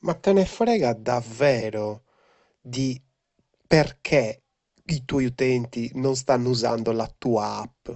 Ma te ne frega davvero di perché i tuoi utenti non stanno usando la tua app?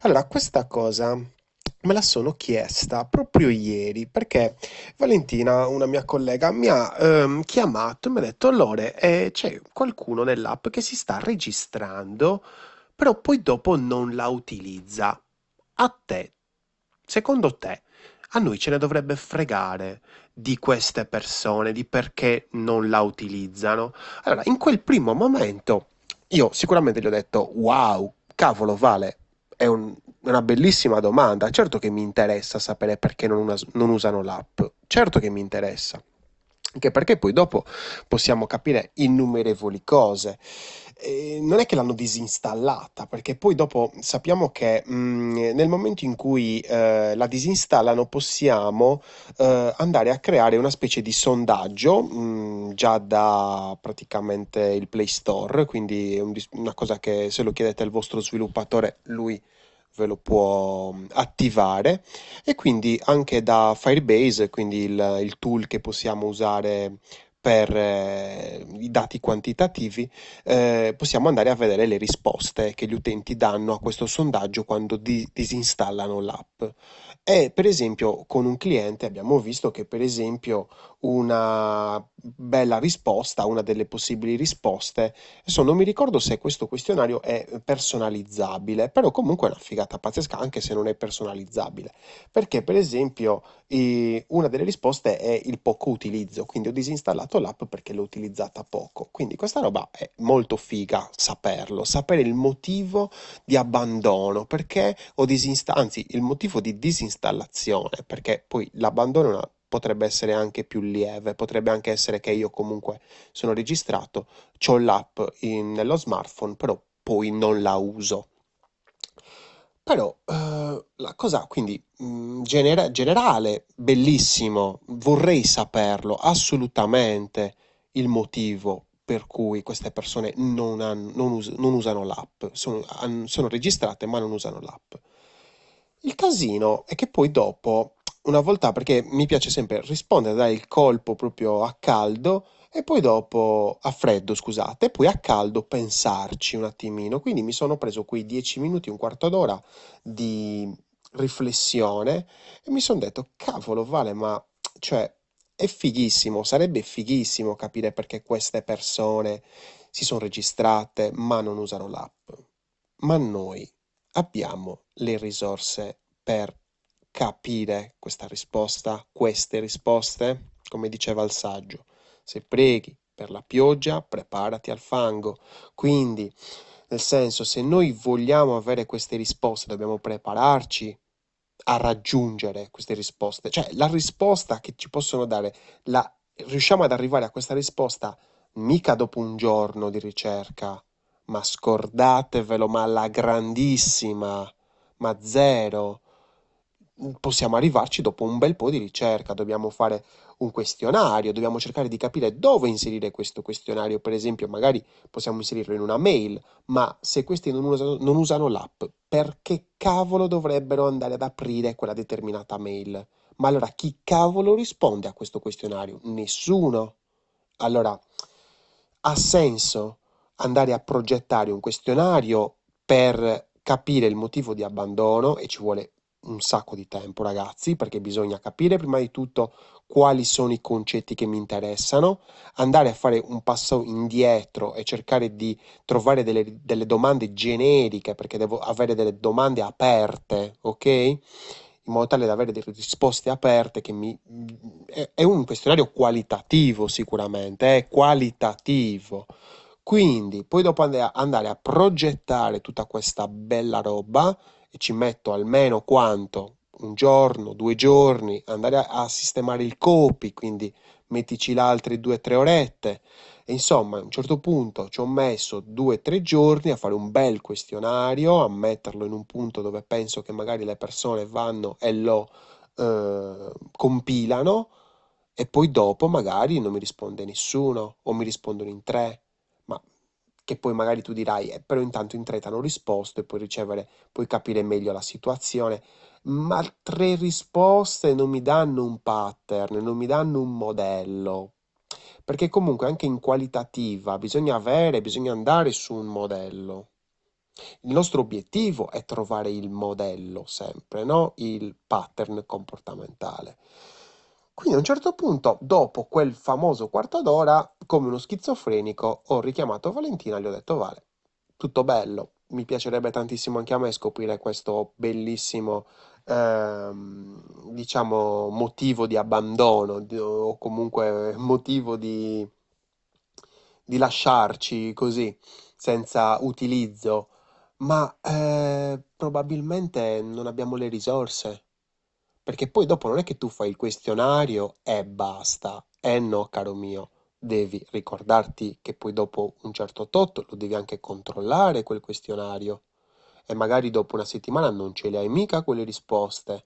Allora, questa cosa me la sono chiesta proprio ieri perché Valentina, una mia collega, mi ha ehm, chiamato e mi ha detto: Lore, eh, c'è qualcuno nell'app che si sta registrando, però poi dopo non la utilizza. A te, secondo te, a noi ce ne dovrebbe fregare di queste persone, di perché non la utilizzano? Allora, in quel primo momento io sicuramente gli ho detto: Wow, cavolo, Vale, è un- una bellissima domanda. Certo che mi interessa sapere perché non, us- non usano l'app. Certo che mi interessa. Anche perché poi dopo possiamo capire innumerevoli cose. E non è che l'hanno disinstallata, perché poi dopo sappiamo che mh, nel momento in cui eh, la disinstallano possiamo eh, andare a creare una specie di sondaggio mh, già da praticamente il Play Store, quindi un una cosa che se lo chiedete al vostro sviluppatore, lui ve lo può mh, attivare. E quindi anche da Firebase, quindi il, il tool che possiamo usare per eh, i dati quantitativi, eh, possiamo andare a vedere le risposte che gli utenti danno a questo sondaggio quando di- disinstallano l'app. E per esempio con un cliente abbiamo visto che per esempio una bella risposta, una delle possibili risposte, adesso non mi ricordo se questo questionario è personalizzabile, però comunque è una figata pazzesca anche se non è personalizzabile, perché per esempio una delle risposte è il poco utilizzo, quindi ho disinstallato l'app perché l'ho utilizzata poco. Quindi questa roba è molto figa saperlo, sapere il motivo di abbandono, perché ho disinstallato, anzi il motivo di disinstallazione, perché poi l'abbandono è una- potrebbe essere anche più lieve, potrebbe anche essere che io comunque sono registrato, c'ho l'app in- nello smartphone, però poi non la uso. Però eh, la cosa quindi mh, genera- generale, bellissimo, vorrei saperlo assolutamente il motivo per cui queste persone non, han- non us- non usano l'app, sono, han- sono registrate ma non usano l'app. Il casino è che poi dopo, una volta, perché mi piace sempre rispondere, dare il colpo proprio a caldo e poi dopo, a freddo, scusate, e poi a caldo pensarci un attimino. Quindi mi sono preso quei dieci minuti, un quarto d'ora di riflessione e mi sono detto, cavolo, Vale, ma cioè è fighissimo, sarebbe fighissimo capire perché queste persone si sono registrate ma non usano l'app. Ma noi abbiamo le risorse per capire questa risposta, queste risposte? Come diceva il saggio, se preghi per la pioggia, preparati al fango. Quindi, nel senso, se noi vogliamo avere queste risposte, dobbiamo prepararci a raggiungere queste risposte. Cioè, la risposta che ci possono dare, la, riusciamo ad arrivare a questa risposta mica dopo un giorno di ricerca, ma scordatevelo, ma alla grandissima, ma zero. Possiamo arrivarci dopo un bel po' di ricerca, dobbiamo fare un questionario, dobbiamo cercare di capire dove inserire questo questionario, per esempio, magari possiamo inserirlo in una mail, ma se questi non usano, non usano l'app, perché cavolo dovrebbero andare ad aprire quella determinata mail? Ma allora chi cavolo risponde a questo questionario? Nessuno. Allora, ha senso andare a progettare un questionario per capire il motivo di abbandono e ci vuole un sacco di tempo, ragazzi, perché bisogna capire prima di tutto quali sono i concetti che mi interessano, andare a fare un passo indietro e cercare di trovare delle, delle domande generiche, perché devo avere delle domande aperte, ok? In modo tale da avere delle risposte aperte che mi... È, un questionario qualitativo sicuramente, è qualitativo. Quindi, poi dopo andare a progettare tutta questa bella roba, e ci metto almeno quanto? Un giorno, due giorni, andare a, a sistemare il copy, quindi mettici là altre due o tre orette. E insomma, a un certo punto ci ho messo due o tre giorni a fare un bel questionario, a metterlo in un punto dove penso che magari le persone vanno e lo eh, compilano e poi dopo magari non mi risponde nessuno o mi rispondono in tre, che poi magari tu dirai, eh, però intanto in tre ti hanno risposto e puoi ricevere, puoi capire meglio la situazione. ma tre risposte non mi danno un pattern, non mi danno un modello. Perché comunque anche in qualitativa bisogna avere, bisogna andare su un modello. Il nostro obiettivo è trovare il modello sempre, no? Il pattern comportamentale. Quindi a un certo punto, dopo quel famoso quarto d'ora, come uno schizofrenico, ho richiamato Valentina e gli ho detto, Vale, tutto bello, mi piacerebbe tantissimo anche a me scoprire questo bellissimo, ehm, diciamo, motivo di abbandono, o comunque motivo di, di lasciarci così, senza utilizzo, ma eh, probabilmente non abbiamo le risorse. Perché poi dopo non è che tu fai il questionario e basta. Eh no, caro mio, devi ricordarti che poi dopo un certo tot lo devi anche controllare quel questionario. E magari dopo una settimana non ce le hai mica quelle risposte.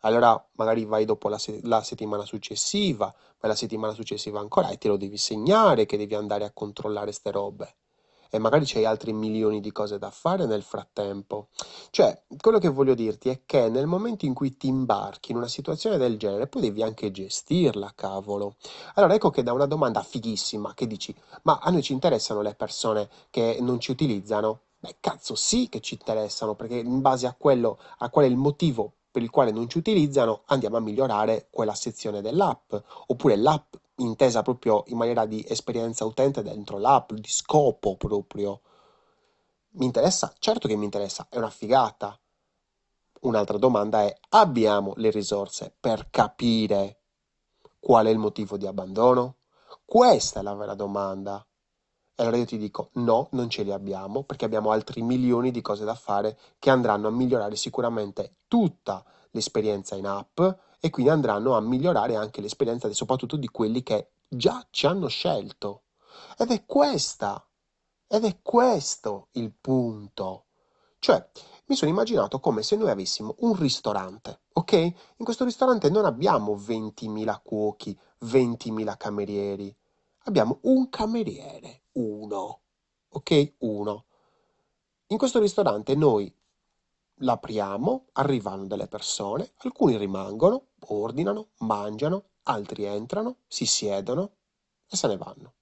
Allora magari vai dopo la, se- la settimana successiva, vai la settimana successiva ancora e te lo devi segnare che devi andare a controllare ste robe. E magari c'hai altri milioni di cose da fare nel frattempo. Cioè, quello che voglio dirti è che nel momento in cui ti imbarchi in una situazione del genere, poi devi anche gestirla, cavolo. Allora, ecco che da una domanda fighissima che dici, ma a noi ci interessano le persone che non ci utilizzano? Beh, cazzo, sì che ci interessano, perché in base a quello, a qual è il motivo per il quale non ci utilizzano, andiamo a migliorare quella sezione dell'app, oppure l'app intesa proprio in maniera di esperienza utente dentro l'app, di scopo proprio. Mi interessa? Certo che mi interessa, è una figata. Un'altra domanda è, abbiamo le risorse per capire qual è il motivo di abbandono? Questa è la vera domanda. Allora io ti dico, no, non ce li abbiamo, perché abbiamo altri milioni di cose da fare che andranno a migliorare sicuramente tutta l'esperienza in app e quindi andranno a migliorare anche l'esperienza di- soprattutto di quelli che già ci hanno scelto. Ed è questa, ed è questo il punto. Cioè, mi sono immaginato come se noi avessimo un ristorante, ok? In questo ristorante non abbiamo 20.000 cuochi, 20.000 camerieri, abbiamo un cameriere, uno, ok? Uno. In questo ristorante noi l'apriamo, arrivano delle persone, alcuni rimangono, ordinano, mangiano, altri entrano, si siedono e se ne vanno.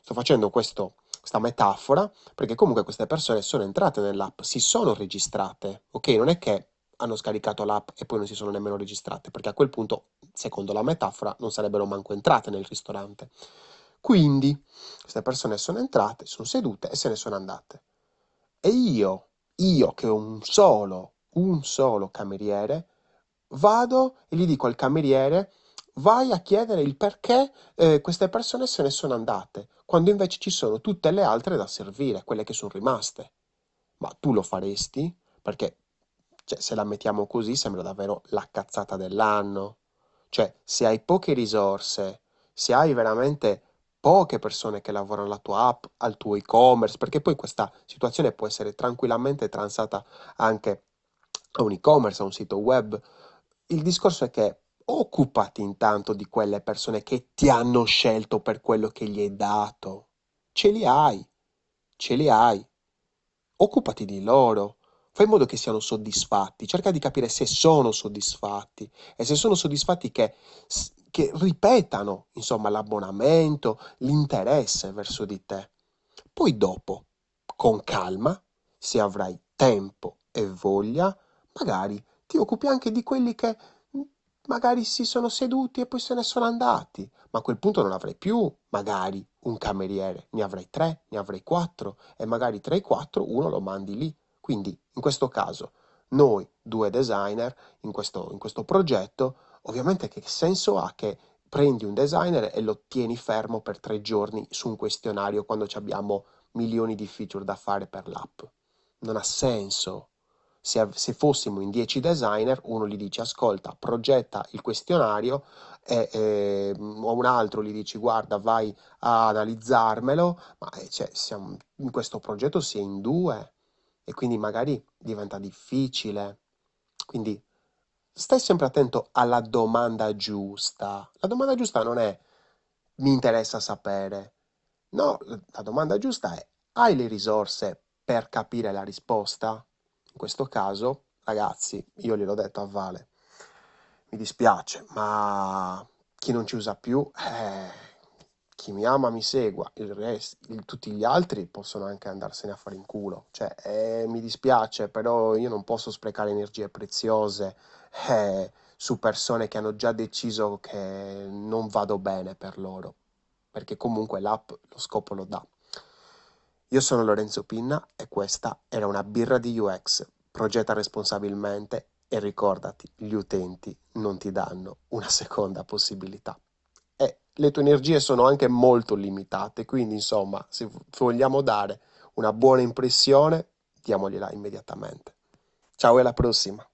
Sto facendo questo- questa metafora perché comunque queste persone sono entrate nell'app, si sono registrate, ok? Non è che hanno scaricato l'app e poi non si sono nemmeno registrate, perché a quel punto, secondo la metafora, non sarebbero manco entrate nel ristorante. Quindi, queste persone sono entrate, sono sedute e se ne sono andate. E io, io che ho un solo, un solo cameriere, vado e gli dico al cameriere, vai a chiedere il perché eh, queste persone se ne sono andate, quando invece ci sono tutte le altre da servire, quelle che sono rimaste. Ma tu lo faresti? Perché, cioè, se la mettiamo così, sembra davvero la cazzata dell'anno. Cioè, se hai poche risorse, se hai veramente poche persone che lavorano alla tua app, al tuo e-commerce, perché poi questa situazione può essere tranquillamente transata anche a un e-commerce, a un sito web. Il discorso è che occupati intanto di quelle persone che ti hanno scelto per quello che gli hai dato. Ce li hai, ce li hai. Occupati di loro. Fai in modo che siano soddisfatti. Cerca di capire se sono soddisfatti e se sono soddisfatti che, che ripetano, insomma, l'abbonamento, l'interesse verso di te. Poi dopo, con calma, se avrai tempo e voglia, magari ti occupi anche di quelli che mm, magari si sono seduti e poi se ne sono andati, ma a quel punto non avrai più magari un cameriere, ne avrai tre, ne avrai quattro e magari tra i quattro uno lo mandi lì. Quindi in questo caso noi due designer in questo, in questo progetto, ovviamente che senso ha che prendi un designer e lo tieni fermo per tre giorni su un questionario quando ci abbiamo milioni di feature da fare per l'app? Non ha senso. Se, se fossimo in 10 designer, uno gli dice ascolta, progetta il questionario e, e, mm, o un altro gli dici guarda, vai a analizzarmelo, ma eh, cioè, siamo, in questo progetto si è in due e quindi magari diventa difficile. Quindi stai sempre attento alla domanda giusta. La domanda giusta non è mi interessa sapere. No, la domanda giusta è hai le risorse per capire la risposta? In questo caso ragazzi, io gliel'ho detto a Vale, mi dispiace, ma chi non ci usa più, eh, chi mi ama mi segua, il resto, il- tutti gli altri possono anche andarsene a fare in culo. Cioè, eh, mi dispiace, però io non posso sprecare energie preziose, eh, su persone che hanno già deciso che non vado bene per loro, perché comunque l'app lo scopo lo dà. Io sono Lorenzo Pinna e questa era una birra di UX. Progetta responsabilmente e ricordati, gli utenti non ti danno una seconda possibilità. E le tue energie sono anche molto limitate, quindi insomma, se vogliamo dare una buona impressione, diamogliela immediatamente. Ciao e alla prossima!